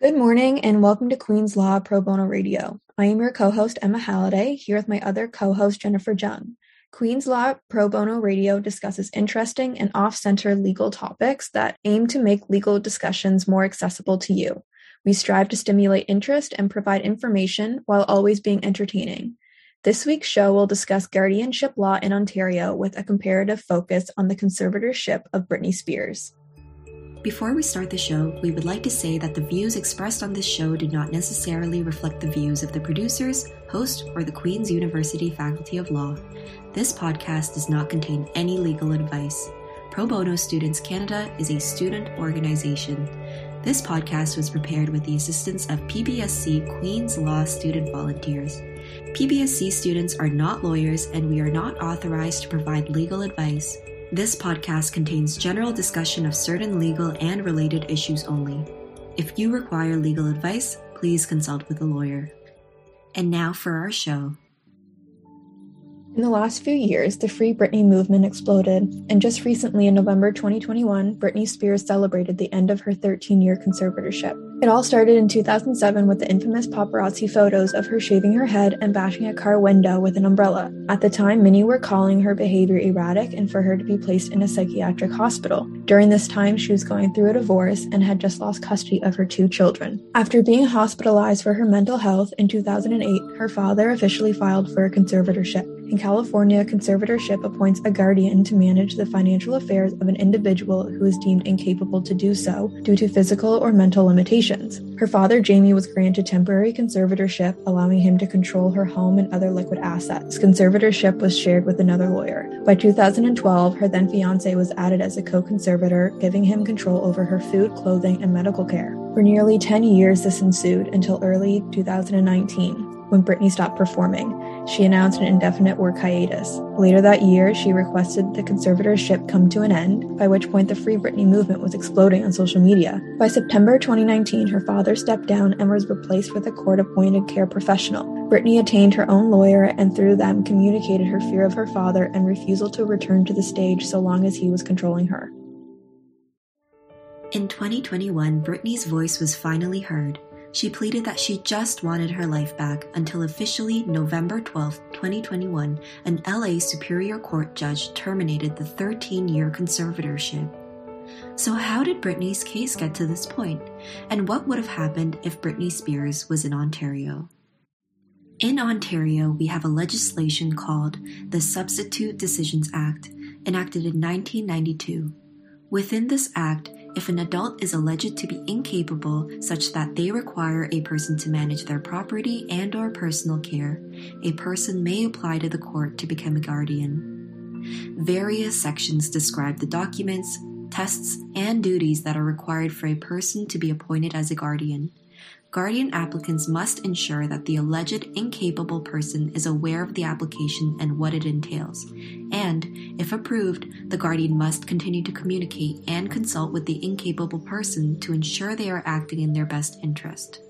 Good morning and welcome to Queen's Law Pro Bono Radio. I am your co-host Emma Halliday, here with my other co-host Jennifer Jung. Queen's Law Pro Bono Radio discusses interesting and off-center legal topics that aim to make legal discussions more accessible to you. We strive to stimulate interest and provide information while always being entertaining. This week's show will discuss guardianship law in Ontario with a comparative focus on the conservatorship of Britney Spears. Before we start the show, we would like to say that the views expressed on this show do not necessarily reflect the views of the producers, host, or the Queen's University Faculty of Law. This podcast does not contain any legal advice. Pro Bono Students Canada is a student organization. This podcast was prepared with the assistance of PBSC Queen's Law student volunteers. PBSC students are not lawyers and we are not authorized to provide legal advice. This podcast contains general discussion of certain legal and related issues only. If you require legal advice, please consult with a lawyer. And now for our show. In the last few years, the Free Britney movement exploded, and just recently in November 2021, Britney Spears celebrated the end of her 13 year conservatorship. It all started in 2007 with the infamous paparazzi photos of her shaving her head and bashing a car window with an umbrella. At the time, many were calling her behavior erratic and for her to be placed in a psychiatric hospital. During this time, she was going through a divorce and had just lost custody of her two children. After being hospitalized for her mental health in 2008, her father officially filed for a conservatorship. In California, conservatorship appoints a guardian to manage the financial affairs of an individual who is deemed incapable to do so due to physical or mental limitations. Her father, Jamie, was granted temporary conservatorship, allowing him to control her home and other liquid assets. Conservatorship was shared with another lawyer. By 2012, her then fiance was added as a co conservator, giving him control over her food, clothing, and medical care. For nearly 10 years, this ensued until early 2019 when Britney stopped performing. She announced an indefinite work hiatus. Later that year, she requested the conservatorship come to an end, by which point the Free Britney movement was exploding on social media. By September 2019, her father stepped down and was replaced with a court appointed care professional. Britney attained her own lawyer and through them communicated her fear of her father and refusal to return to the stage so long as he was controlling her. In 2021, Britney's voice was finally heard. She pleaded that she just wanted her life back until officially November 12, 2021, an LA Superior Court judge terminated the 13 year conservatorship. So, how did Britney's case get to this point? And what would have happened if Britney Spears was in Ontario? In Ontario, we have a legislation called the Substitute Decisions Act, enacted in 1992. Within this act, if an adult is alleged to be incapable such that they require a person to manage their property and or personal care, a person may apply to the court to become a guardian. Various sections describe the documents, tests, and duties that are required for a person to be appointed as a guardian. Guardian applicants must ensure that the alleged incapable person is aware of the application and what it entails. And, if approved, the guardian must continue to communicate and consult with the incapable person to ensure they are acting in their best interest.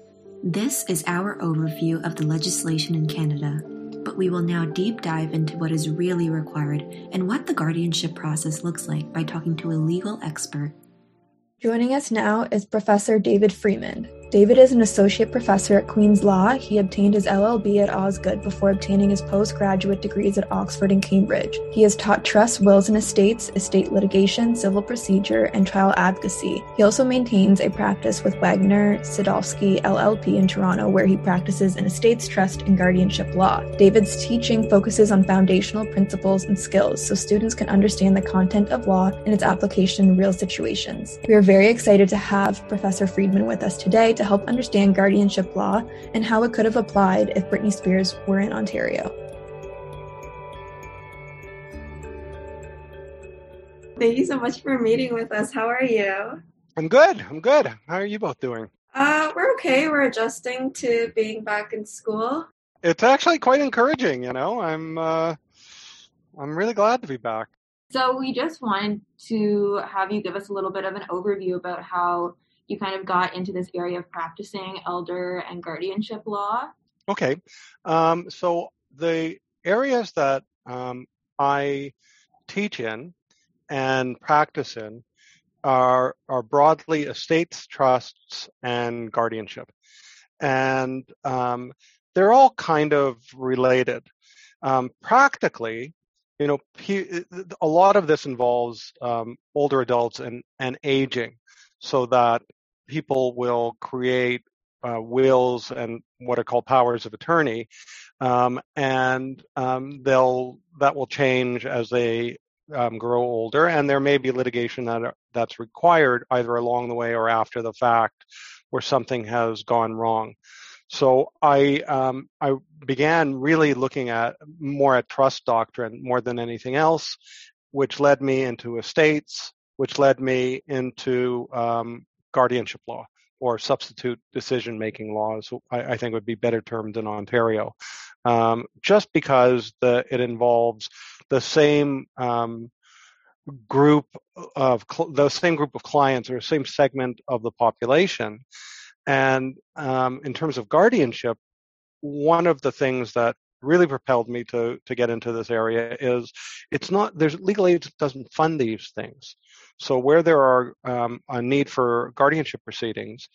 This is our overview of the legislation in Canada, but we will now deep dive into what is really required and what the guardianship process looks like by talking to a legal expert. Joining us now is Professor David Friedman, David is an associate professor at Queen's Law. He obtained his LLB at Osgoode before obtaining his postgraduate degrees at Oxford and Cambridge. He has taught trust, wills and estates, estate litigation, civil procedure, and trial advocacy. He also maintains a practice with Wagner Sidlofsky LLP in Toronto, where he practices in estates, trust, and guardianship law. David's teaching focuses on foundational principles and skills so students can understand the content of law and its application in real situations. We are very excited to have Professor Friedman with us today to help understand guardianship law and how it could have applied if Britney Spears were in Ontario. Thank you so much for meeting with us. How are you? I'm good. I'm good. How are you both doing? Uh, we're okay. We're adjusting to being back in school. It's actually quite encouraging, you know. I'm uh I'm really glad to be back. So we just wanted to have you give us a little bit of an overview about how you kind of got into this area of practicing elder and guardianship law? Okay. Um, so the areas that um, I teach in and practice in are are broadly estates, trusts, and guardianship, and um, they're all kind of related. Um, practically, you know, a lot of this involves um, older adults and and aging, so that people will create uh, wills and what are called powers of attorney, um, and um, they'll that will change as they um, grow older, and there may be litigation that are, that's required either along the way or after the fact, where something has gone wrong. So I um, I began really looking at more at trust doctrine more than anything else, which led me into estates, which led me into um, guardianship law or substitute decision making laws. I, I, think would be better termed in Ontario, um, just because the, it involves the same um, group of cl- the same group of clients or same segment of the population. And um, in terms of guardianship, one of the things that really propelled me to to get into this area is it's not there's legal aid doesn't fund these things. So where there are um, a need for guardianship proceedings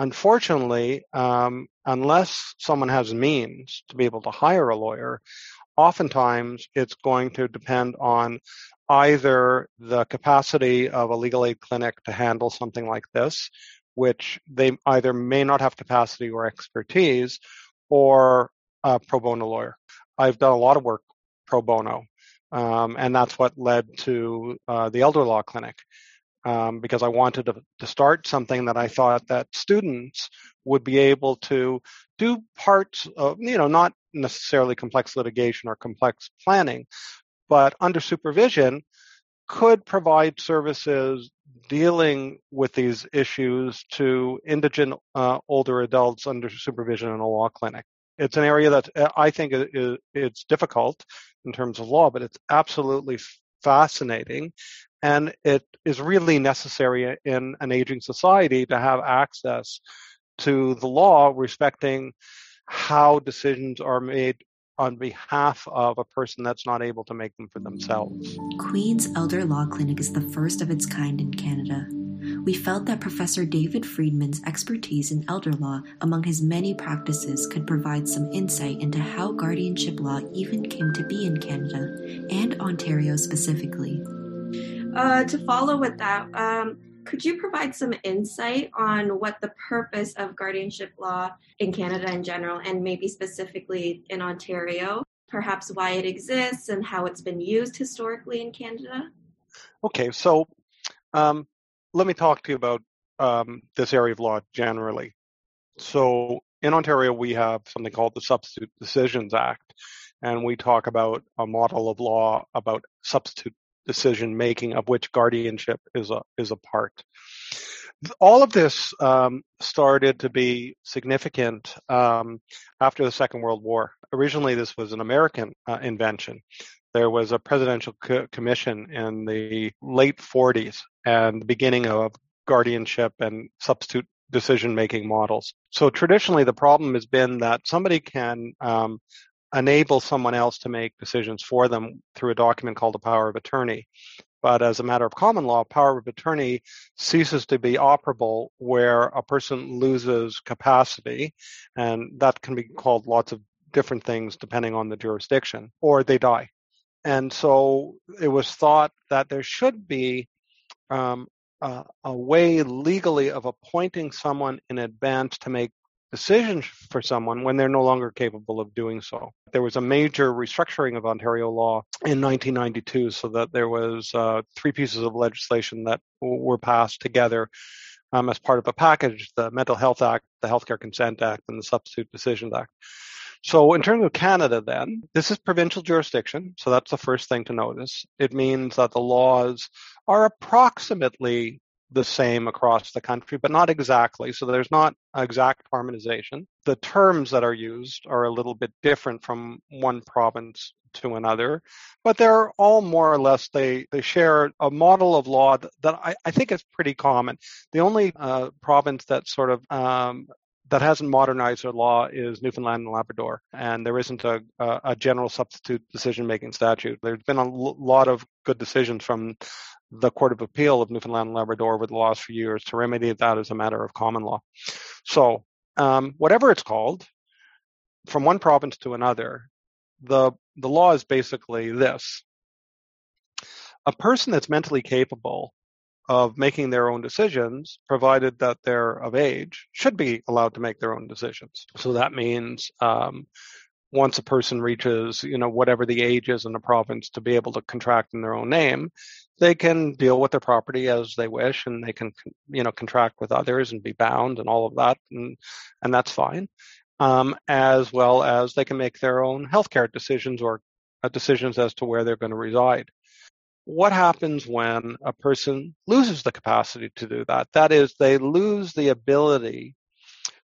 unfortunately um, unless someone has means to be able to hire a lawyer oftentimes it's going to depend on either the capacity of a legal aid clinic to handle something like this which they either may not have capacity or expertise or a pro bono lawyer. I've done a lot of work pro bono, um, and that's what led to uh, the elder law clinic. Um, because I wanted to, to start something that I thought that students would be able to do parts of, you know, not necessarily complex litigation or complex planning, but under supervision could provide services dealing with these issues to indigent uh, older adults under supervision in a law clinic it's an area that uh, I think is, it's difficult in terms of law, but it's absolutely fascinating. And it is really necessary in an aging society to have access to the law respecting how decisions are made on behalf of a person that's not able to make them for themselves. Queen's Elder Law Clinic is the first of its kind in Canada. We felt that Professor David Friedman's expertise in elder law among his many practices could provide some insight into how guardianship law even came to be in Canada and Ontario specifically. Uh, to follow with that, um, could you provide some insight on what the purpose of guardianship law in Canada in general, and maybe specifically in Ontario? Perhaps why it exists and how it's been used historically in Canada? Okay, so um, let me talk to you about um, this area of law generally. So in Ontario, we have something called the Substitute Decisions Act, and we talk about a model of law about substitute decision making, of which guardianship is a is a part. All of this um, started to be significant um, after the Second World War. Originally, this was an American uh, invention. There was a presidential co- commission in the late 40s and the beginning of guardianship and substitute decision making models. So traditionally, the problem has been that somebody can um, enable someone else to make decisions for them through a document called a power of attorney. But as a matter of common law, power of attorney ceases to be operable where a person loses capacity, and that can be called lots of different things depending on the jurisdiction, or they die. And so it was thought that there should be um, a way legally of appointing someone in advance to make decisions for someone when they're no longer capable of doing so. There was a major restructuring of Ontario law in 1992 so that there was uh, three pieces of legislation that were passed together um, as part of a package, the Mental Health Act, the Healthcare Consent Act, and the Substitute Decisions Act. So in terms of Canada then, this is provincial jurisdiction, so that's the first thing to notice. It means that the laws are approximately the same across the country, but not exactly. So there's not exact harmonization. The terms that are used are a little bit different from one province to another, but they're all more or less they they share a model of law that, that I, I, think is pretty common. The only uh, province that sort of um, that hasn't modernized their law is Newfoundland and Labrador, and there isn't a, a general substitute decision making statute. There's been a l- lot of good decisions from the Court of Appeal of Newfoundland and Labrador over the last few years to remedy that as a matter of common law. So, um, whatever it's called, from one province to another, the the law is basically this: a person that's mentally capable of making their own decisions, provided that they're of age, should be allowed to make their own decisions. So that means um, once a person reaches, you know, whatever the age is in a province to be able to contract in their own name, they can deal with their property as they wish, and they can, you know, contract with others and be bound and all of that, and and that's fine. Um, as well as they can make their own healthcare decisions or uh, decisions as to where they're going to reside. What happens when a person loses the capacity to do that? That is, they lose the ability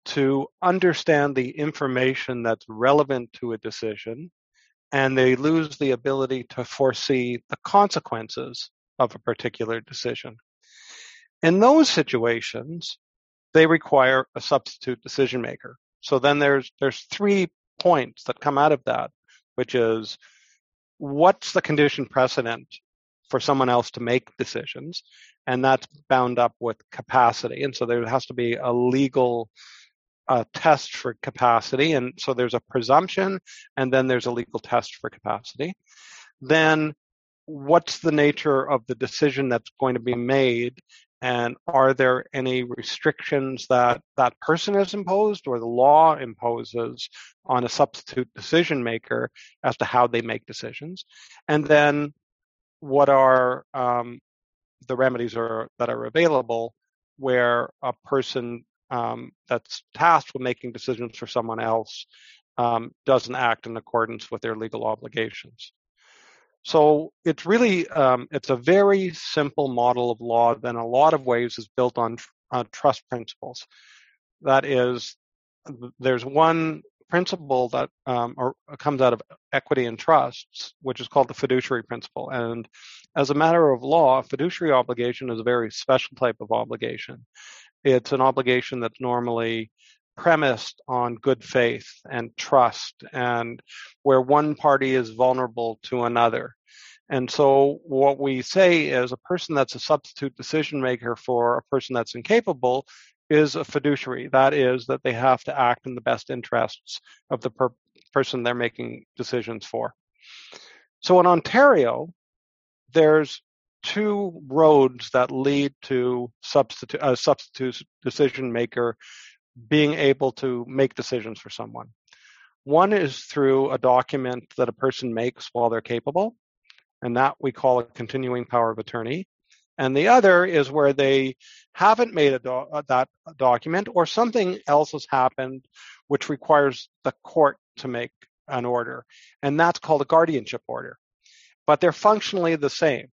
to understand the information that's relevant to a decision, and they lose the ability to foresee the consequences of a particular decision. In those situations, they require a substitute decision maker. So then there's there's three points that come out of that, which is what's the condition precedent for someone else to make decisions, and that's bound up with capacity. And so there has to be a legal uh, test for capacity, and so there's a presumption, and then there's a legal test for capacity. Then what's the nature of the decision that's going to be made and are there any restrictions that that person has imposed or the law imposes on a substitute decision maker as to how they make decisions and then what are um, the remedies are, that are available where a person um, that's tasked with making decisions for someone else um, doesn't act in accordance with their legal obligations. So it's really um, it's a very simple model of law that in a lot of ways is built on uh, trust principles. That is, there's one principle that um, or comes out of equity and trusts, which is called the fiduciary principle. And as a matter of law, fiduciary obligation is a very special type of obligation. It's an obligation that's normally premised on good faith and trust and where one party is vulnerable to another. And so what we say is a person that's a substitute decision maker for a person that's incapable is a fiduciary. That is that they have to act in the best interests of the per- person they're making decisions for. So in Ontario, there's two roads that lead to substitute a substitute decision maker being able to make decisions for someone. One is through a document that a person makes while they're capable, and that we call a continuing power of attorney. And the other is where they haven't made a do- uh, that document or something else has happened which requires the court to make an order. And that's called a guardianship order. But they're functionally the same.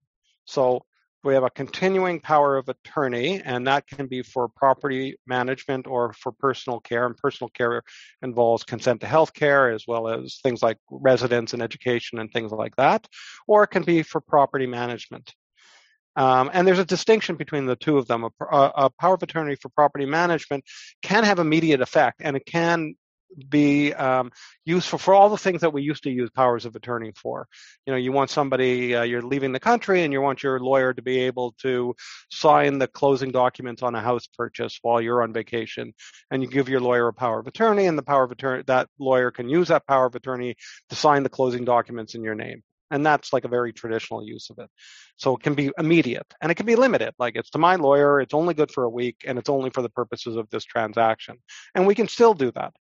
So we have a continuing power of attorney, and that can be for property management or for personal care. And personal care involves consent to health care as well as things like residence and education and things like that, or it can be for property management. Um, and there's a distinction between the two of them. A, a, power of attorney for property management can have immediate effect, and it can be um, useful for all the things that we used to use powers of attorney for. You know, you want somebody, uh, you're leaving the country and you want your lawyer to be able to sign the closing documents on a house purchase while you're on vacation. And you give your lawyer a power of attorney, and the power of attorney, that lawyer can use that power of attorney to sign the closing documents in your name. And that's like a very traditional use of it. So it can be immediate and it can be limited. Like it's to my lawyer, it's only good for a week and it's only for the purposes of this transaction. And we can still do that.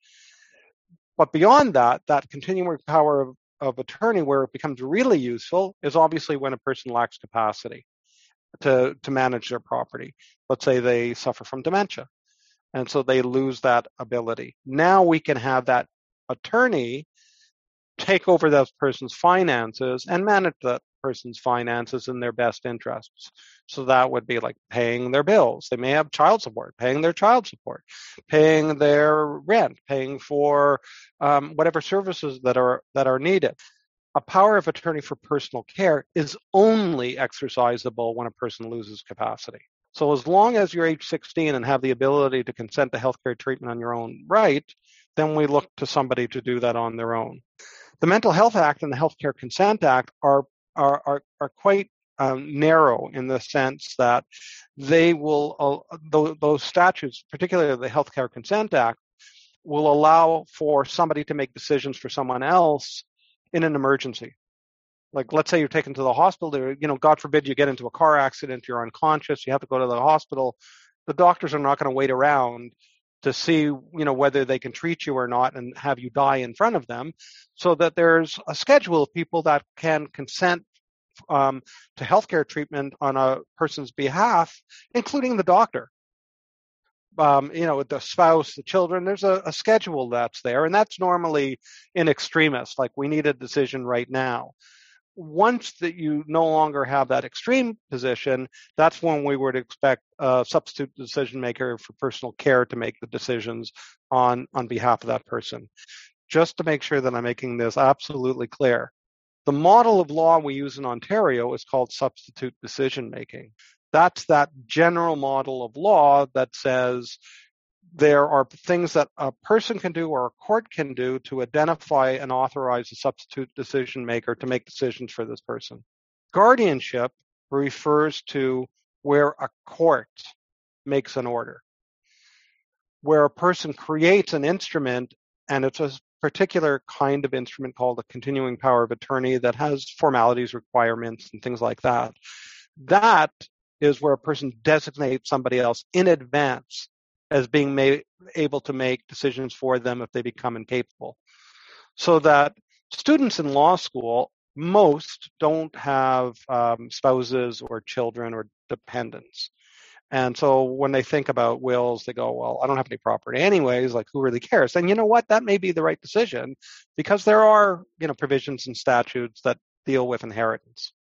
But beyond that, that continuing power of, of attorney where it becomes really useful is obviously when a person lacks capacity to, to manage their property. Let's say they suffer from dementia. And so they lose that ability. Now we can have that attorney take over that person's finances and manage that person's finances in their best interests. So that would be like paying their bills. They may have child support, paying their child support, paying their rent, paying for um, whatever services that are that are needed. A power of attorney for personal care is only exercisable when a person loses capacity. So as long as you're age 16 and have the ability to consent to healthcare treatment on your own right, then we look to somebody to do that on their own. The Mental Health Act and the Healthcare Consent Act are are, are, are quite um, narrow in the sense that they will, uh, those statutes, particularly the Healthcare Consent Act, will allow for somebody to make decisions for someone else in an emergency. Like, let's say you're taken to the hospital, you know, God forbid you get into a car accident, you're unconscious, you have to go to the hospital. The doctors are not going to wait around to see you know whether they can treat you or not and have you die in front of them so that there's a schedule of people that can consent um, to healthcare treatment on a person's behalf including the doctor. Um, you know the spouse the children there's a, a schedule that's there and that's normally in extremis like we need a decision right now once that you no longer have that extreme position, that's when we would expect a substitute decision maker for personal care to make the decisions on, on behalf of that person. Just to make sure that I'm making this absolutely clear. The model of law we use in Ontario is called substitute decision making. That's that general model of law that says there are things that a person can do or a court can do to identify and authorize a substitute decision maker to make decisions for this person. Guardianship refers to where a court makes an order, where a person creates an instrument and it's a particular kind of instrument called a continuing power of attorney that has formalities, requirements, and things like that. That is where a person designates somebody else in advance as being made, able to make decisions for them if they become incapable. So that students in law school, most don't have um, spouses or children or dependents. And so when they think about wills, they go, well, I don't have any property anyways, like who really cares? And you know what? That may be the right decision because there are, you know, provisions and statutes that deal with inheritance.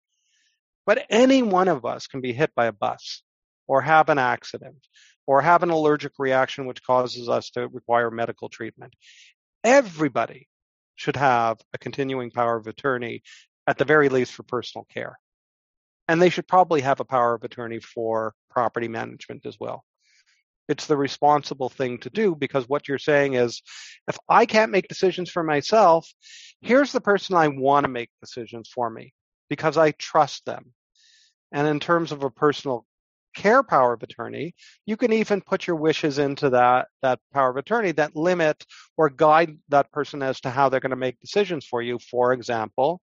But any one of us can be hit by a bus or have an accident or have an allergic reaction which causes us to require medical treatment. Everybody should have a continuing power of attorney, at the very least for personal care. And they should probably have a power of attorney for property management as well. It's the responsible thing to do because what you're saying is if I can't make decisions for myself, here's the person I want to make decisions for me because I trust them. And in terms of a personal care power of attorney, you can even put your wishes into that, that power of attorney that limit or guide that person as to how they're going to make decisions for you. For example,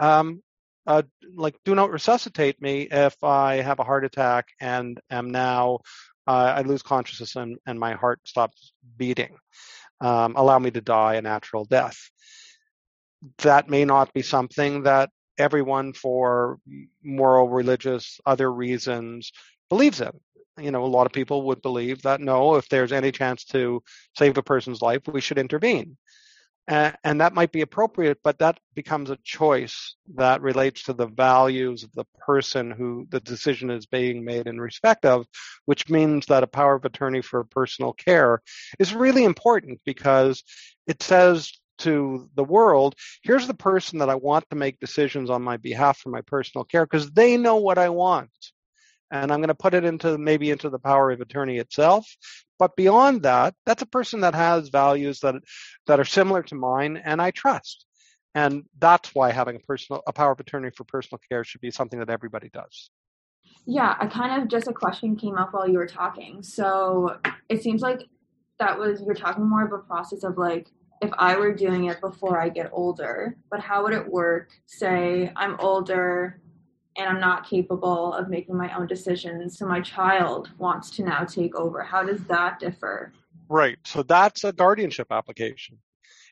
um, uh, like do not resuscitate me if I have a heart attack and am now uh, I lose consciousness and, and my heart stops beating. Um, allow me to die a natural death. That may not be something that everyone for moral, religious, other reasons believes in. You know, a lot of people would believe that no, if there's any chance to save a person's life, we should intervene. And, and that might be appropriate, but that becomes a choice that relates to the values of the person who the decision is being made in respect of, which means that a power of attorney for personal care is really important because it says to the world, here's the person that I want to make decisions on my behalf for my personal care because they know what I want and I'm going to put it into maybe into the power of attorney itself. But beyond that, that's a person that has values that that are similar to mine, and I trust. And that's why having a personal a power of attorney for personal care should be something that everybody does. Yeah, I kind of just a question came up while you were talking. So it seems like that was you're talking more of a process of like if I were doing it before I get older, but how would it work? Say I'm older, and I'm not capable of making my own decisions. So my child wants to now take over. How does that differ? Right. So that's a guardianship application.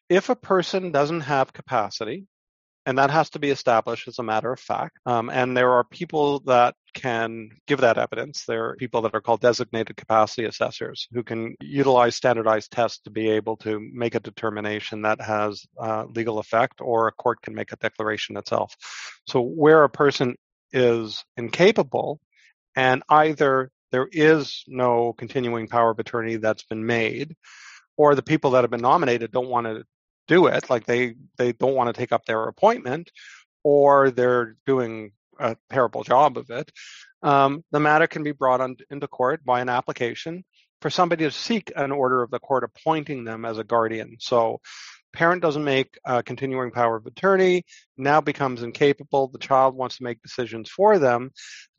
If a person doesn't have capacity, and that has to be established as a matter of fact. Um, and there are people that can give that evidence. There are people that are called designated capacity assessors who can utilize standardized tests to be able to make a determination that has uh, legal effect, or a court can make a declaration itself. So where a person is incapable and either there is no continuing power of attorney that's been made or the people that have been nominated don't want to do it like they they don't want to take up their appointment or they're doing a terrible job of it um, the matter can be brought on, into court by an application for somebody to seek an order of the court appointing them as a guardian. So parent doesn't make a continuing power of attorney, now becomes incapable, the child wants to make decisions for them,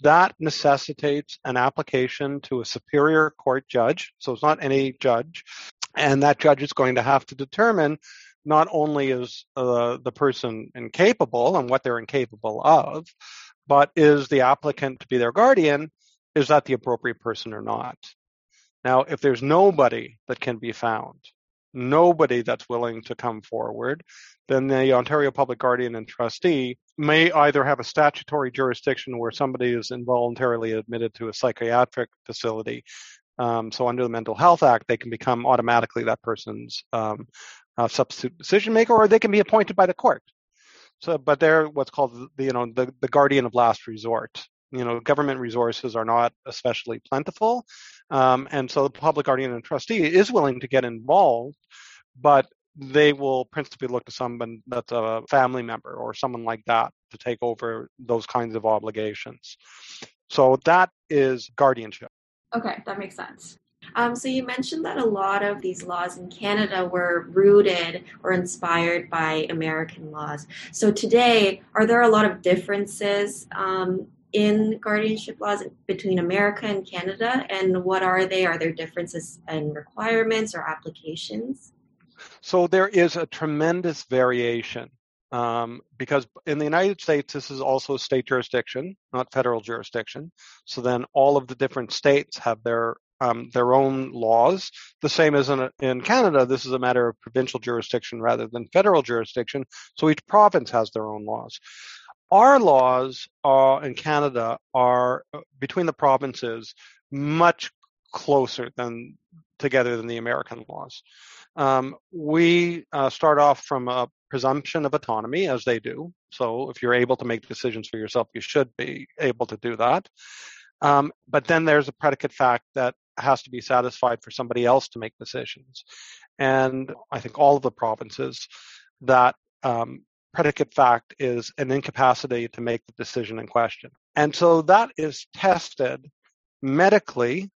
that necessitates an application to a superior court judge. So it's not any judge. And that judge is going to have to determine not only is uh, the person incapable and what they're incapable of, but is the applicant to be their guardian, is that the appropriate person or not? Now, if there's nobody that can be found, nobody that's willing to come forward, then the Ontario Public Guardian and Trustee may either have a statutory jurisdiction where somebody is involuntarily admitted to a psychiatric facility. Um, so under the Mental Health Act, they can become automatically that person's um, uh, substitute decision maker, or they can be appointed by the court. So, but they're what's called the you know the, the guardian of last resort you know government resources are not especially plentiful um, and so the public guardian and trustee is willing to get involved but they will principally look to someone that's a family member or someone like that to take over those kinds of obligations. So that is guardianship. Okay that makes sense. Um, so you mentioned that a lot of these laws in Canada were rooted or inspired by American laws. So today, are there a lot of differences um, in guardianship laws between America and Canada, and what are they? Are there differences in requirements or applications? So there is a tremendous variation um, because in the United States, this is also state jurisdiction, not federal jurisdiction. So then all of the different states have their um, their own laws. The same as in, in Canada, this is a matter of provincial jurisdiction rather than federal jurisdiction. So each province has their own laws. Our laws uh, in Canada are uh, between the provinces much closer than together than the American laws. Um, we uh, start off from a presumption of autonomy, as they do. So if you're able to make decisions for yourself, you should be able to do that. Um, but then there's a predicate fact that has to be satisfied for somebody else to make decisions. And I think all of the provinces that um, predicate fact is an incapacity to make the decision in question. And so that is tested medically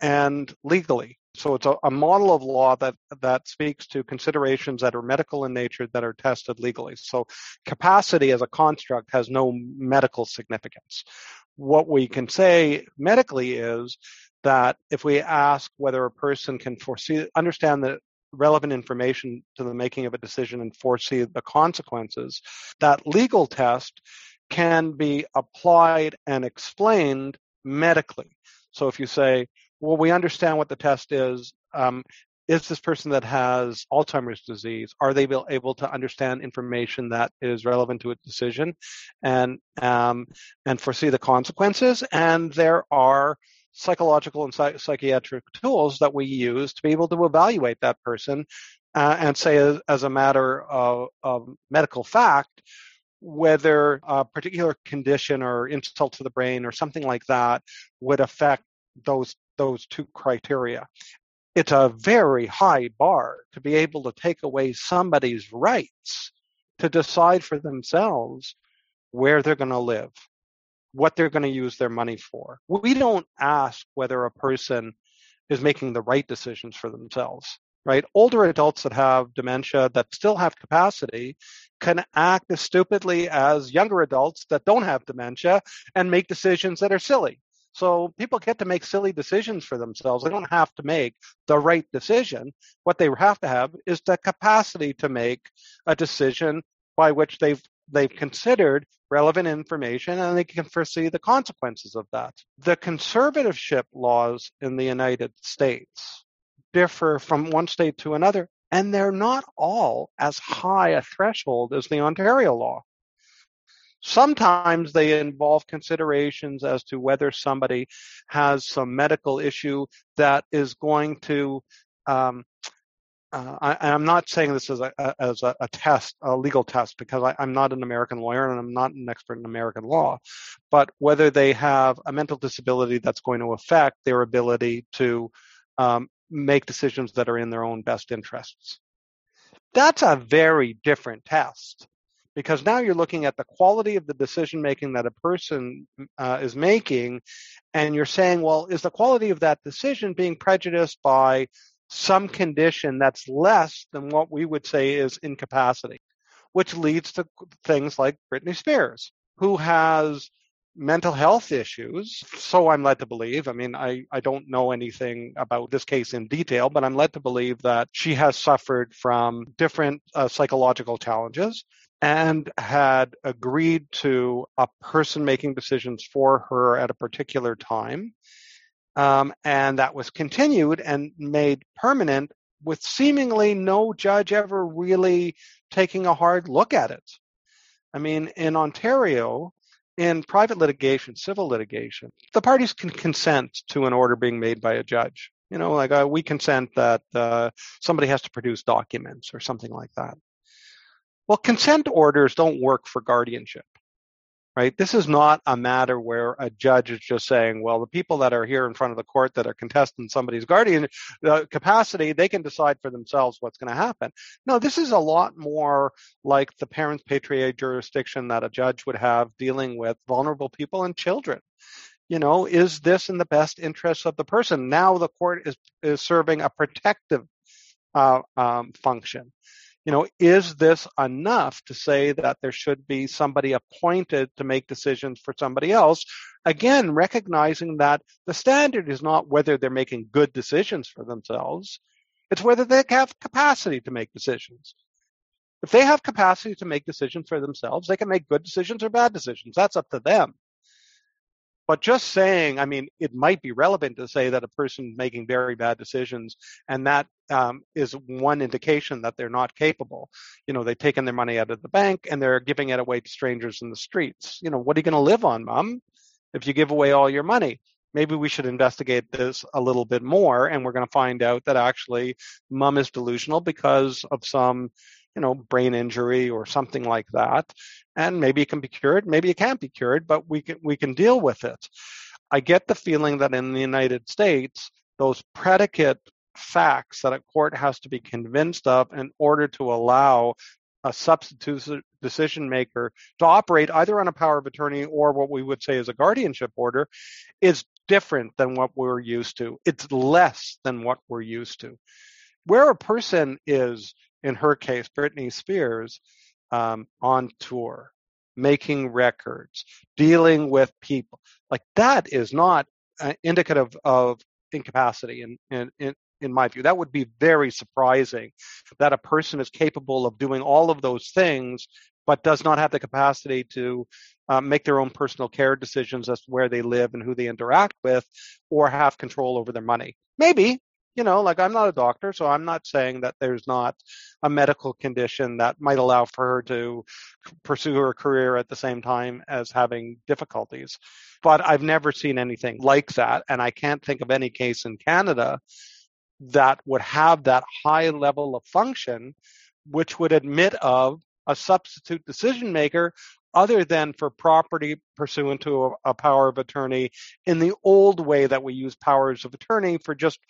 and legally. So it's a, a, model of law that that speaks to considerations that are medical in nature that are tested legally. So capacity as a construct has no medical significance. What we can say medically is that if we ask whether a person can foresee understand the relevant information to the making of a decision and foresee the consequences, that legal test can be applied and explained medically. So if you say, well, we understand what the test is, um, is this person that has Alzheimer's disease, are they able to understand information that is relevant to a decision and, um, and foresee the consequences? And there are psychological and psych- psychiatric tools that we use to be able to evaluate that person uh, and say, as, as a matter of, of, medical fact, whether a particular condition or insult to the brain or something like that would affect those those two criteria. It's a very high bar to be able to take away somebody's rights to decide for themselves where they're going to live what they're going to use their money for. We don't ask whether a person is making the right decisions for themselves, right? Older adults that have dementia that still have capacity can act as stupidly as younger adults that don't have dementia and make decisions that are silly. So people get to make silly decisions for themselves. They don't have to make the right decision. What they have to have is the capacity to make a decision by which they've they've considered relevant information and they can foresee the consequences of that. The conservatorship laws in the United States differ from one state to another, and they're not all as high a threshold as the Ontario law. Sometimes they involve considerations as to whether somebody has some medical issue that is going to um, uh, I, am not saying this as a, as a, a, test, a legal test, because I, am not an American lawyer and I'm not an expert in American law, but whether they have a mental disability that's going to affect their ability to um, make decisions that are in their own best interests. That's a very different test because now you're looking at the quality of the decision making that a person uh, is making and you're saying well is the quality of that decision being prejudiced by some condition that's less than what we would say is incapacity, which leads to things like Britney Spears, who has mental health issues. So I'm led to believe. I mean, I, I don't know anything about this case in detail, but I'm led to believe that she has suffered from different uh, psychological challenges and had agreed to a person making decisions for her at a particular time. Um, and that was continued and made permanent with seemingly no judge ever really taking a hard look at it. I mean, in Ontario, in private litigation, civil litigation, the parties can consent to an order being made by a judge. You know, like uh, we consent that uh, somebody has to produce documents or something like that. Well, consent orders don't work for guardianship right? This is not a matter where a judge is just saying, well, the people that are here in front of the court that are contesting somebody's guardian uh, capacity, they can decide for themselves what's going to happen. No, this is a lot more like the parens patriae jurisdiction that a judge would have dealing with vulnerable people and children. You know, is this in the best interest of the person? Now the court is, is serving a protective uh, um, function you know, is this enough to say that there should be somebody appointed to make decisions for somebody else? Again, recognizing that the standard is not whether they're making good decisions for themselves, it's whether they have capacity to make decisions. If they have capacity to make decisions for themselves, they can make good decisions or bad decisions. That's up to them. But just saying, I mean, it might be relevant to say that a person making very bad decisions, and that um, is one indication that they're not capable. You know, they've taken their money out of the bank and they're giving it away to strangers in the streets. You know, what are you going to live on, mom, if you give away all your money? Maybe we should investigate this a little bit more, and we're going to find out that actually mom is delusional because of some you know, brain injury or something like that. And maybe it can be cured, maybe it can't be cured, but we can we can deal with it. I get the feeling that in the United States, those predicate facts that a court has to be convinced of in order to allow a substitute decision maker to operate either on a power of attorney or what we would say is a guardianship order is different than what we're used to. It's less than what we're used to. Where a person is in her case, Britney Spears, um, on tour, making records, dealing with people. Like that is not uh, indicative of incapacity in, in, in, in my view. That would be very surprising that a person is capable of doing all of those things, but does not have the capacity to uh, make their own personal care decisions as to where they live and who they interact with, or have control over their money. Maybe, you know, like I'm not a doctor, so I'm not saying that there's not a medical condition that might allow for her to pursue her career at the same time as having difficulties. But I've never seen anything like that. And I can't think of any case in Canada that would have that high level of function, which would admit of a substitute decision maker other than for property pursuant to a, a, power of attorney in the old way that we use powers of attorney for just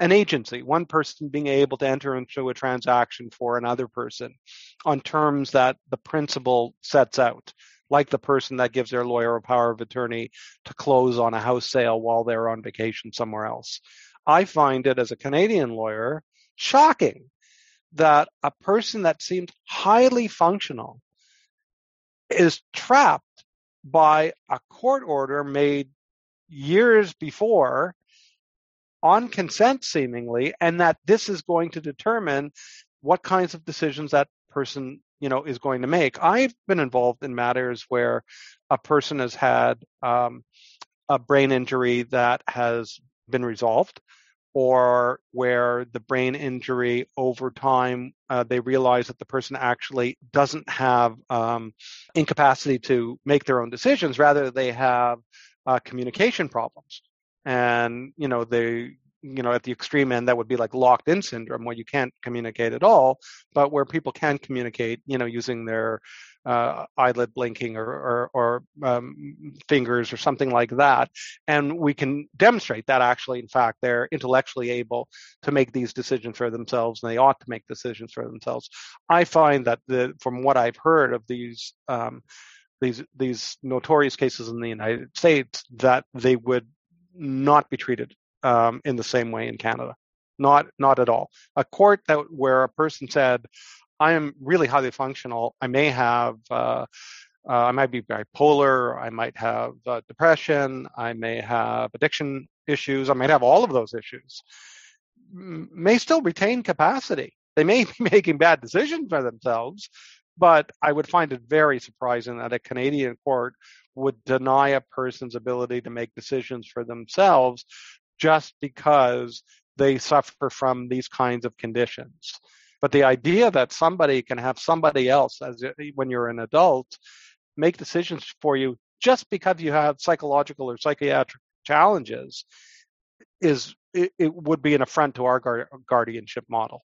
an agency, one person being able to enter into a transaction for another person on terms that the principal sets out, like the person that gives their lawyer a power of attorney to close on a house sale while they're on vacation somewhere else. I find it as a Canadian lawyer shocking that a person that seemed highly functional is trapped by a court order made years before on consent seemingly and that this is going to determine what kinds of decisions that person you know is going to make. I've been involved in matters where a person has had um, a brain injury that has been resolved or where the brain injury over time uh, they realize that the person actually doesn't have um, incapacity to make their own decisions rather they have uh, communication problems. And you know they you know at the extreme end that would be like locked in syndrome where you can't communicate at all but where people can communicate you know using their uh, eyelid blinking or, or, or um, fingers or something like that. And we can demonstrate that actually, in fact, they're intellectually able to make these decisions for themselves and they ought to make decisions for themselves. I find that the, from what I've heard of these, um, these, these notorious cases in the United States, that they would not be treated um, in the same way in Canada. Not not at all. A court that where a person said, "I am really highly functional. I may have." Uh, uh, I might be bipolar. I might have uh, depression. I may have addiction issues. I might have all of those issues. M- may still retain capacity. They may be making bad decisions for themselves, but I would find it very surprising that a Canadian court would deny a person's ability to make decisions for themselves just because they suffer from these kinds of conditions. But the idea that somebody can have somebody else, as when you're an adult, make decisions for you just because you have psychological or psychiatric challenges is it, it would be an affront to our guardianship model.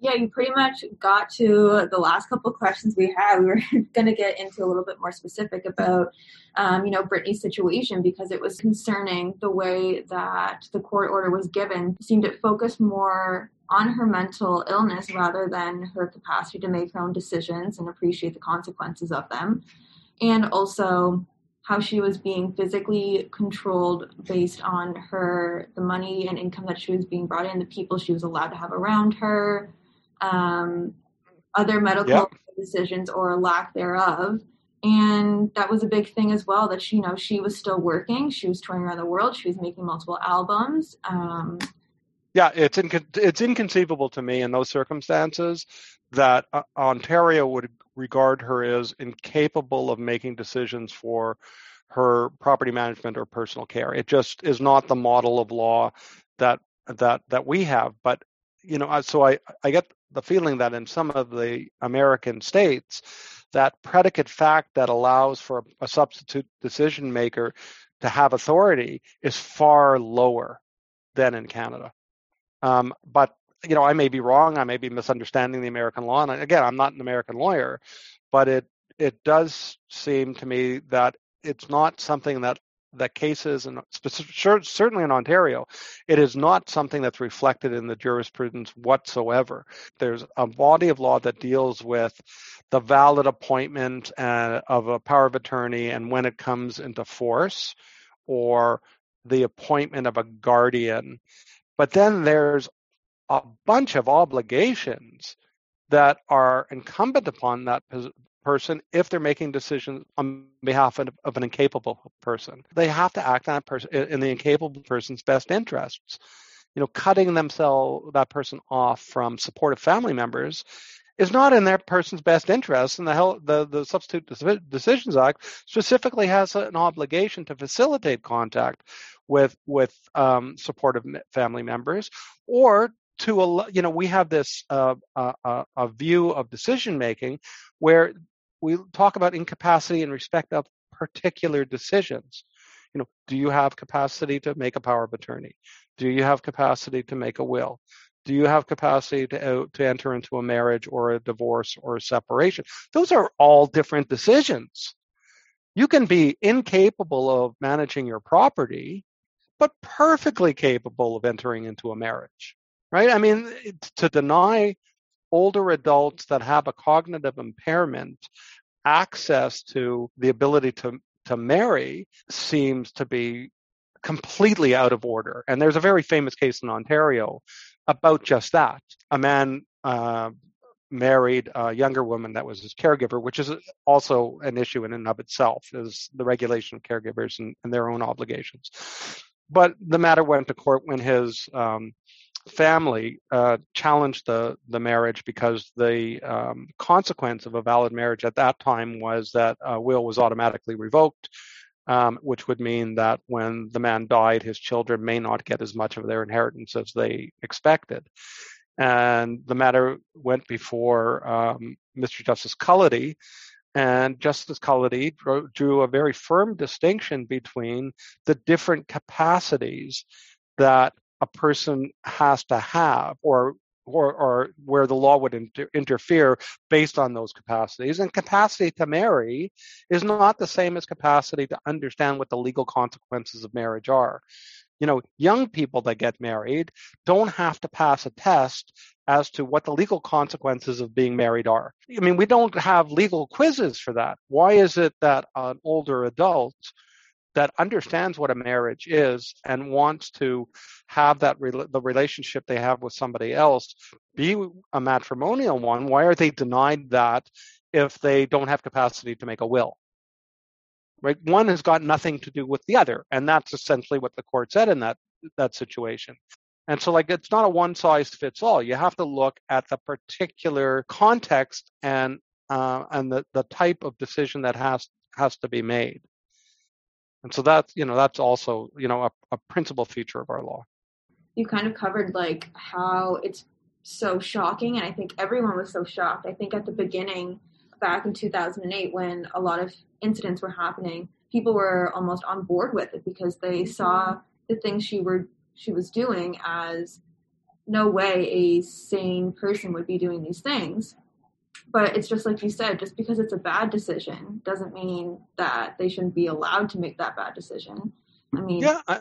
Yeah, you pretty much got to the last couple questions we had. We were going to get into a little bit more specific about, um, you know, Britney's situation because it was concerning the way that the court order was given. It seemed to focus more on her mental illness rather than her capacity to make her own decisions and appreciate the consequences of them. And also how she was being physically controlled based on her the money and income that she was being brought in, the people she was allowed to have around her, um, other medical yep. decisions or lack thereof. And that was a big thing as well that she, you know, she was still working. She was touring around the world. She was making multiple albums. Um, yeah, it's it's inconceivable to me in those circumstances that uh, Ontario would regard her as incapable of making decisions for her property management or personal care. It just is not the model of law that that that we have. But you know, so I I get the feeling that in some of the American states, that predicate fact that allows for a substitute decision maker to have authority is far lower than in Canada. Um, but you know, I may be wrong. I may be misunderstanding the American law. And again, I'm not an American lawyer, but it it does seem to me that it's not something that that cases and certainly in Ontario, it is not something that's reflected in the jurisprudence whatsoever. There's a body of law that deals with the valid appointment uh, of a power of attorney and when it comes into force, or the appointment of a guardian. But then there's a bunch of obligations that are incumbent upon that person if they're making decisions on behalf of, of an incapable person. They have to act on person in the incapable person's best interests. You know, cutting themselves that person off from supportive family members is not in that person's best interest. And the, the, the Substitute Decisions Act specifically has an obligation to facilitate contact with with um, supportive family members, or to a you know we have this uh, a view of decision making where we talk about incapacity in respect of particular decisions. You know, do you have capacity to make a power of attorney? Do you have capacity to make a will? Do you have capacity to, uh, to enter into a marriage or a divorce or a separation? Those are all different decisions. You can be incapable of managing your property, but perfectly capable of entering into a marriage, right? I mean, to deny older adults that have a cognitive impairment access to the ability to to marry seems to be completely out of order. And there's a very famous case in Ontario about just that. A man uh, married a younger woman that was his caregiver, which is also an issue in and of itself, is the regulation of caregivers and, and their own obligations. But the matter went to court when his um, family uh, challenged the the marriage because the um, consequence of a valid marriage at that time was that a will was automatically revoked, um, which would mean that when the man died, his children may not get as much of their inheritance as they expected. And the matter went before um, Mr. Justice Cullity, and Justice Cullity drew, drew a very firm distinction between the different capacities that a person has to have or or, or where the law would inter- interfere based on those capacities. And capacity to marry is not the same as capacity to understand what the legal consequences of marriage are. You know, young people that get married don't have to pass a test as to what the legal consequences of being married are. I mean, we don't have legal quizzes for that. Why is it that an older adult that understands what a marriage is and wants to have that re- the relationship they have with somebody else be a matrimonial one why are they denied that if they don't have capacity to make a will right one has got nothing to do with the other and that's essentially what the court said in that that situation and so like it's not a one size fits all you have to look at the particular context and uh, and the, the type of decision that has has to be made. And so that's you know that's also you know a, a principal feature of our law. You kind of covered like how it's so shocking and i think everyone was so shocked. I think at the beginning back in 2008 when a lot of incidents were happening people were almost on board with it because they saw the things she were she was doing as no way a sane person would be doing these things. But it's just like you said just because it's a bad decision doesn't mean that they shouldn't be allowed to make that bad decision. I mean yeah I,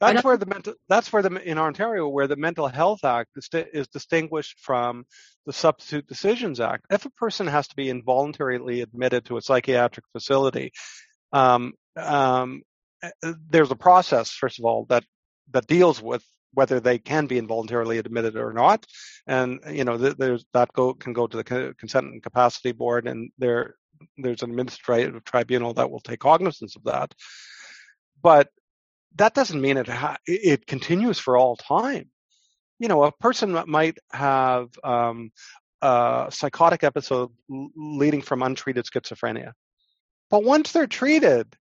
that's where the mental that's where the in ontario where the mental health act is, is distinguished from the substitute decisions act. If a person has to be involuntarily admitted to a psychiatric facility um, um, eh, there's a process first of all that that deals with whether they can be involuntarily admitted or not. And you know, there's that go can go to the consent and capacity board, and there there's an administrative tribunal that will take cognizance of that. But that doesn't mean it ha- it continues for all time. You know, a person might have um, a psychotic episode leading from untreated schizophrenia, but once they're treated,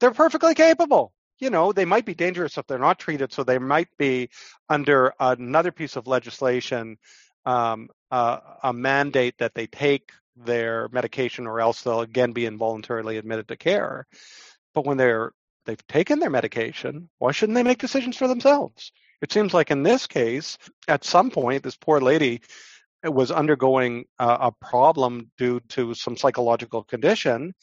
they're perfectly capable you know, they might be dangerous if they're not treated. So they might be under another piece of legislation, um, uh, a mandate that they take their medication or else they'll again be involuntarily admitted to care. But when they're they've taken their medication, why shouldn't they make decisions for themselves? It seems like in this case, at some point, this poor lady was undergoing a problem due to some psychological condition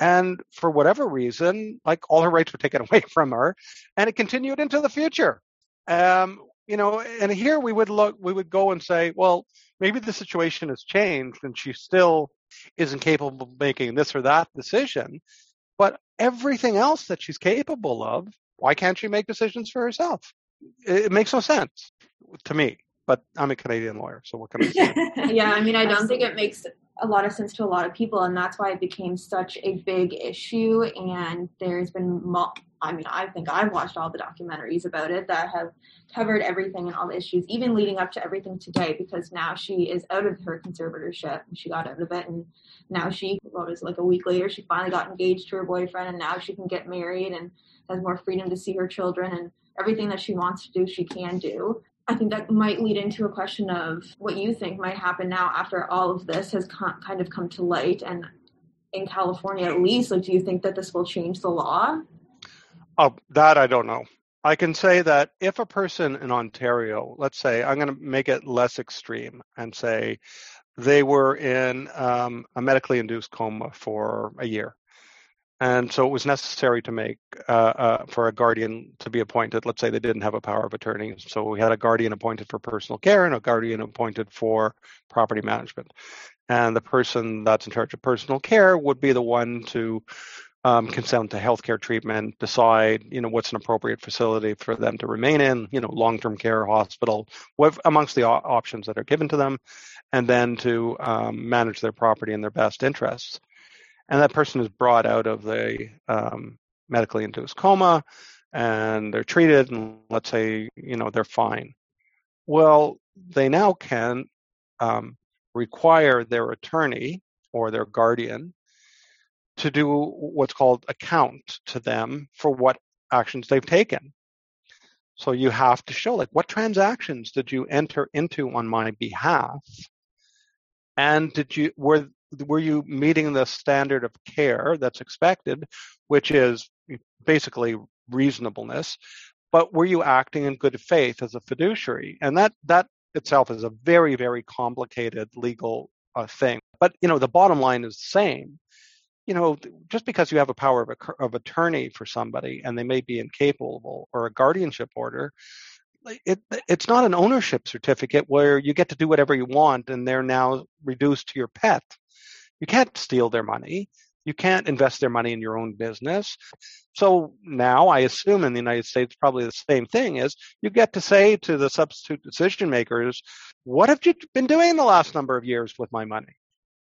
and for whatever reason, like all her rights were taken away from her, and it continued into the future. Um, you know, and here we would look, we would go and say, well, maybe the situation has changed, and she still isn't capable of making this or that decision. But everything else that she's capable of, why can't she make decisions for herself? It, it makes no sense to me. But I'm a Canadian lawyer, so what can I say? yeah, I mean, I don't think it makes a lot of sense to a lot of people and that's why it became such a big issue. And there's been mo- i mean i think i've watched all the documentaries about it that have covered everything and all the issues even leading up to everything today because now she is out of her conservatorship. She got out of it and now she what was like a week later she finally got engaged to her boyfriend and now she can get married and has more freedom to see her children and everything that she wants to do she can do I think that might lead into a question of what you think might happen now after all of this has kind of come to light. And in California, at least, like, do you think that this will change the law? Oh, that I don't know. I can say that if a person in Ontario, let's say, I'm going to make it less extreme and say they were in um, a medically induced coma for a year and so it was necessary to make uh, uh, for a guardian to be appointed. Let's say they didn't have a power of attorney, so we had a guardian appointed for personal care and a guardian appointed for property management. And the person that's in charge of personal care would be the one to um, consent to healthcare treatment, decide you know what's an appropriate facility for them to remain in, you know long-term care, hospital, amongst the options that are given to them, and then to um, manage their property in their best interests and that person is brought out of the um, medically induced coma and they're treated and let's say you know they're fine. Well they now can um, require their attorney or their guardian to do what's called account to them for what actions they've taken. So you have to show like what transactions did you enter into on my behalf? And did you were were you meeting the standard of care that's expected, which is basically reasonableness, but were you acting in good faith as a fiduciary? And that that itself is a very very complicated legal uh, thing. But you know the bottom line is the same. You know, just because you have a power of, a, of attorney for somebody and they may be incapable or a guardianship order, it, it's not an ownership certificate where you get to do whatever you want and they're now reduced to your pet. You can't steal their money. You can't invest their money in your own business. So now I assume in the United States, probably the same thing is you get to say to the substitute decision makers, what have you been doing the last number of years with my money?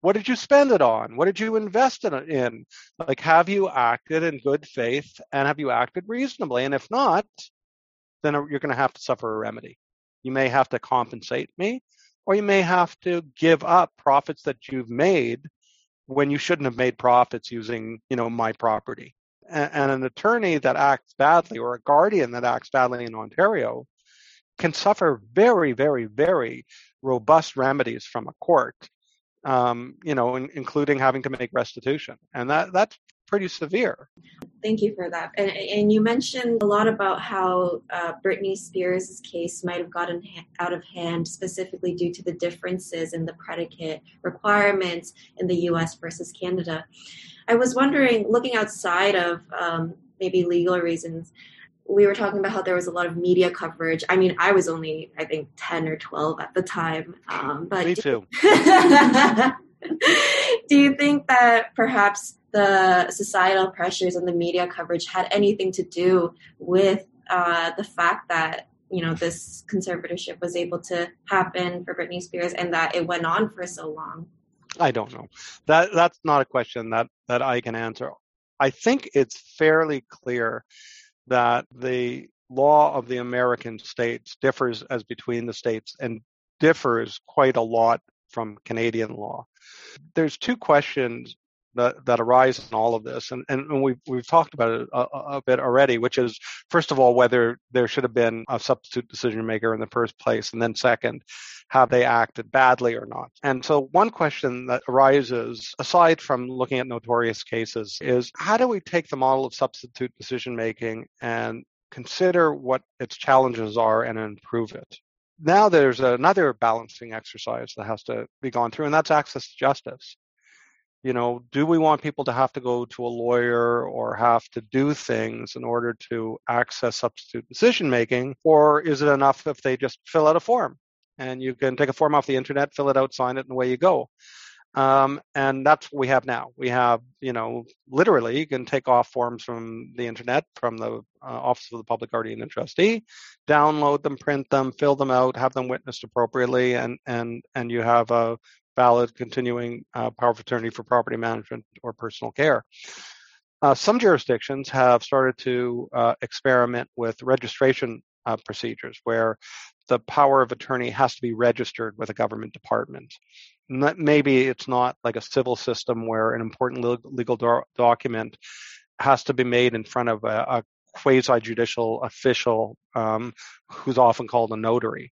What did you spend it on? What did you invest it in? Like, have you acted in good faith and have you acted reasonably? And if not, then you're going to have to suffer a remedy. You may have to compensate me, or you may have to give up profits that you've made when you shouldn't have made profits using, you know, my property. And, an attorney that acts badly or a guardian that acts badly in Ontario can suffer very, very, very robust remedies from a court. Um, you know, in, including having to make restitution, and that that's pretty severe. Thank you for that. And, and you mentioned a lot about how uh, Britney Spears' case might have gotten ha- out of hand specifically due to the differences in the predicate requirements in the US versus Canada. I was wondering, looking outside of um, maybe legal reasons, we were talking about how there was a lot of media coverage. I mean, I was only, I think, 10 or 12 at the time. Um, but Me too. do you think that perhaps the societal pressures and the media coverage had anything to do with uh, the fact that you know this conservatorship was able to happen for Britney Spears and that it went on for so long? I don't know. That that's not a question that that I can answer. I think it's fairly clear that the law of the American states differs as between the states and differs quite a lot from Canadian law. There's two questions that, that arise in all of this, and, and we've we've talked about it a, a, bit already. Which is, first of all, whether there should have been a substitute decision maker in the first place, and then second, have they acted badly or not? And so, one question that arises, aside from looking at notorious cases, is how do we take the model of substitute decision making and consider what its challenges are and improve it? Now there's another balancing exercise that has to be gone through, and that's access to justice you know, do we want people to have to go to a lawyer or have to do things in order to access substitute decision making? Or is it enough if they just fill out a form and you can take a form off the internet, fill it out, sign it, and away you go? Um, and that's what we have now. We have, you know, literally you can take off forms from the internet, from the uh, Office of the Public Guardian and Trustee, download them, print them, fill them out, have them witnessed appropriately, and and and you have a valid continuing uh, power of attorney for property management or personal care. Uh, some jurisdictions have started to uh, experiment with registration uh, procedures where the power of attorney has to be registered with a government department. Maybe it's not like a civil system where an important legal do- document has to be made in front of a, a quasi judicial official um, who's often called a notary.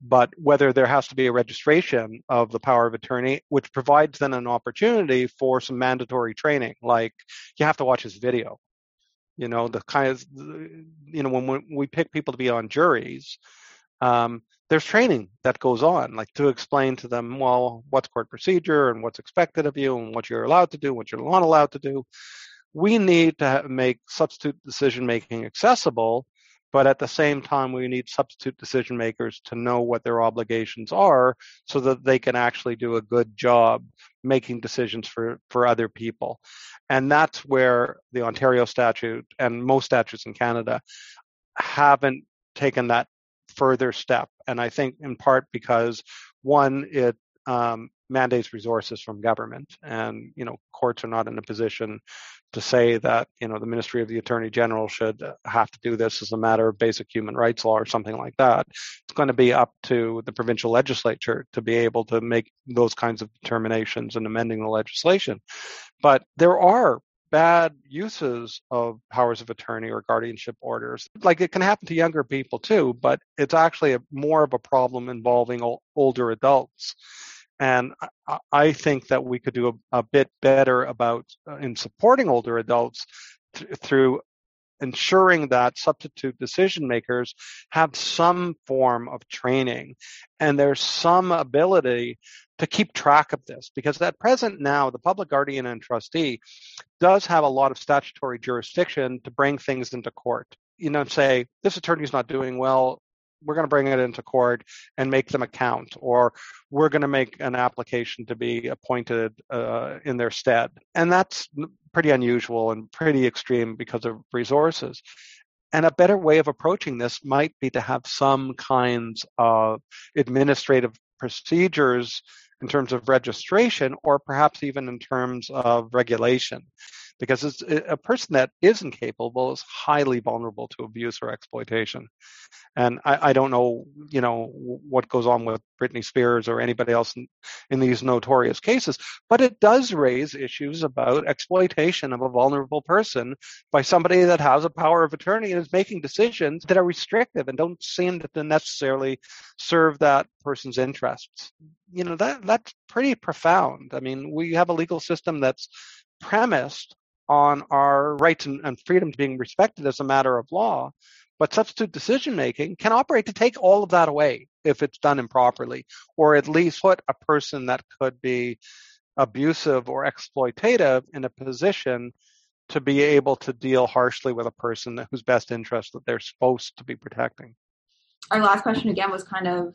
But whether there has to be a registration of the power of attorney, which provides then an opportunity for some mandatory training, like you have to watch his video. You know, the kind of, you know, when we pick people to be on juries, um, there's training that goes on, like to explain to them, well, what's court procedure and what's expected of you and what you're allowed to do, what you're not allowed to do we need to make substitute decision making accessible, but at the same time, we need substitute decision makers to know what their obligations are so that they can actually do a good job making decisions for, for other people. And that's where the Ontario statute and most statutes in Canada haven't taken that further step. And I think in part because one, it um, mandates resources from government and you know courts are not in a position to say that you know the ministry of the attorney general should have to do this as a matter of basic human rights law or something like that it's going to be up to the provincial legislature to be able to make those kinds of determinations and amending the legislation but there are bad uses of powers of attorney or guardianship orders. Like it can happen to younger people too, but it's actually a, more of a problem involving older adults. And I think that we could do a, a bit better about uh, in supporting older adults th- through ensuring that substitute decision makers have some form of training and there's some ability to keep track of this because at present now the public guardian and trustee does have a lot of statutory jurisdiction to bring things into court you know say this attorney's not doing well we're going to bring it into court and make them account, or we're going to make an application to be appointed uh, in their stead. And that's pretty unusual and pretty extreme because of resources. And a better way of approaching this might be to have some kinds of administrative procedures in terms of registration or perhaps even in terms of regulation because it's eh, a person that is incapable is highly vulnerable to abuse or exploitation. And I, I, don't know, you know, what goes on with Britney Spears or anybody else in, in these notorious cases, but it does raise issues about exploitation of a vulnerable person by somebody that has a power of attorney and is making decisions that are restrictive and don't seem to necessarily serve that person's interests. You know, that that's pretty profound. I mean, we have a legal system that's premised on our rights and, and freedoms being respected as a matter of law. But substitute decision making can operate to take all of that away if it's done improperly, or at least put a person that could be abusive or exploitative in a position to be able to deal harshly with a person whose best interest that they're supposed to be protecting. Our last question again was kind of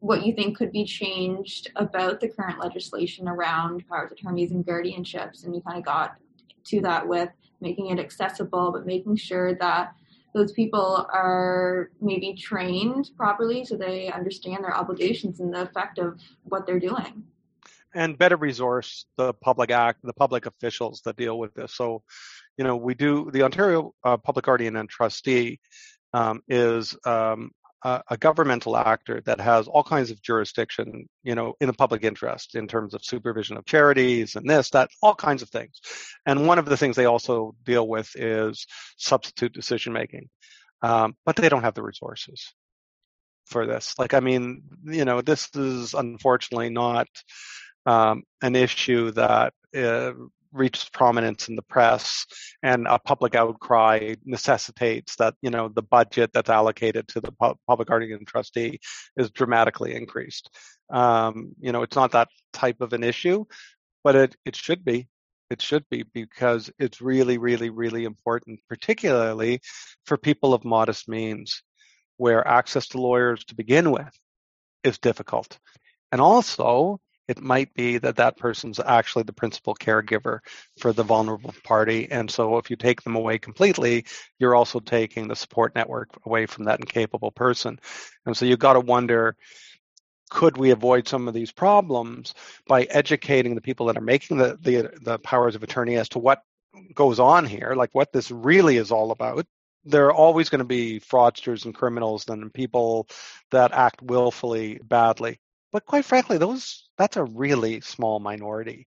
what you think could be changed about the current legislation around powers of attorneys and guardianships, and you kind of got to that with making it accessible, but making sure that those people are maybe trained properly so they understand their obligations and the effect of what they're doing. And better resource the public act, the public officials that deal with this. So, you know, we do the Ontario uh, Public Guardian and Trustee um, is um, a, governmental actor that has all kinds of jurisdiction, you know, in the public interest in terms of supervision of charities and this, that, all kinds of things. And one of the things they also deal with is substitute decision making. Um, but they don't have the resources for this. Like, I mean, you know, this is unfortunately not um, an issue that uh, reaches prominence in the press and a public outcry necessitates that you know the budget that's allocated to the public guardian trustee is dramatically increased. Um, you know it's not that type of an issue but it, it should be. It should be because it's really really really important particularly for people of modest means where access to lawyers to begin with is difficult. And also it might be that that person's actually the principal caregiver for the vulnerable party. And so if you take them away completely, you're also taking the support network away from that incapable person. And so you've got to wonder, could we avoid some of these problems by educating the people that are making the, the, the powers of attorney as to what goes on here, like what this really is all about? There are always going to be fraudsters and criminals and people that act willfully badly. But quite frankly, those that's a really small minority.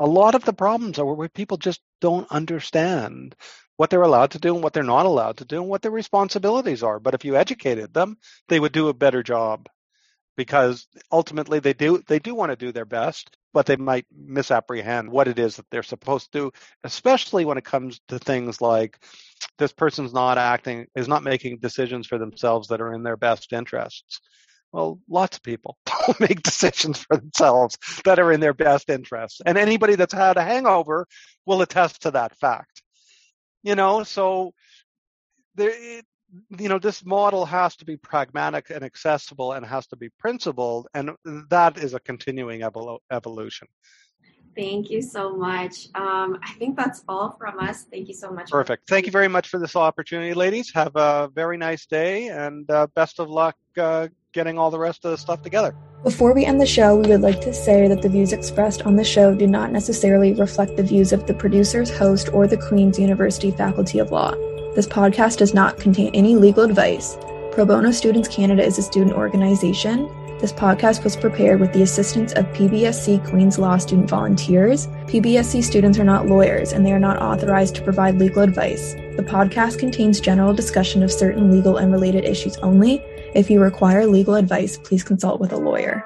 A lot of the problems are where people just don't understand what they're allowed to do and what they're not allowed to do and what their responsibilities are. But if you educated them, they would do a better job because ultimately they do they do want to do their best, but they might misapprehend what it is that they're supposed to do, especially when it comes to things like this person's not acting is not making decisions for themselves that are in their best interests. Well, lots of people don't make decisions for themselves that are in their best interest. And anybody that's had a hangover will attest to that fact. You know, so there, it, you know, this model has to be pragmatic and accessible and has to be principled. And that is a continuing evol- evolution. Thank you so much. Um, I think that's all from us. Thank you so much. Perfect. Thank you very much for this opportunity, ladies. Have a very nice day and uh, best of luck uh, getting all the rest of the stuff together. Before we end the show, we would like to say that the views expressed on the show do not necessarily reflect the views of the producers, host, or the Queen's University Faculty of Law. This podcast does not contain any legal advice. Pro Bono Students Canada is a student organization this podcast was prepared with the assistance of PBSC Queen's Law student volunteers. PBSC students are not lawyers and they are not authorized to provide legal advice. The podcast contains general discussion of certain legal and related issues only. If you require legal advice, please consult with a lawyer.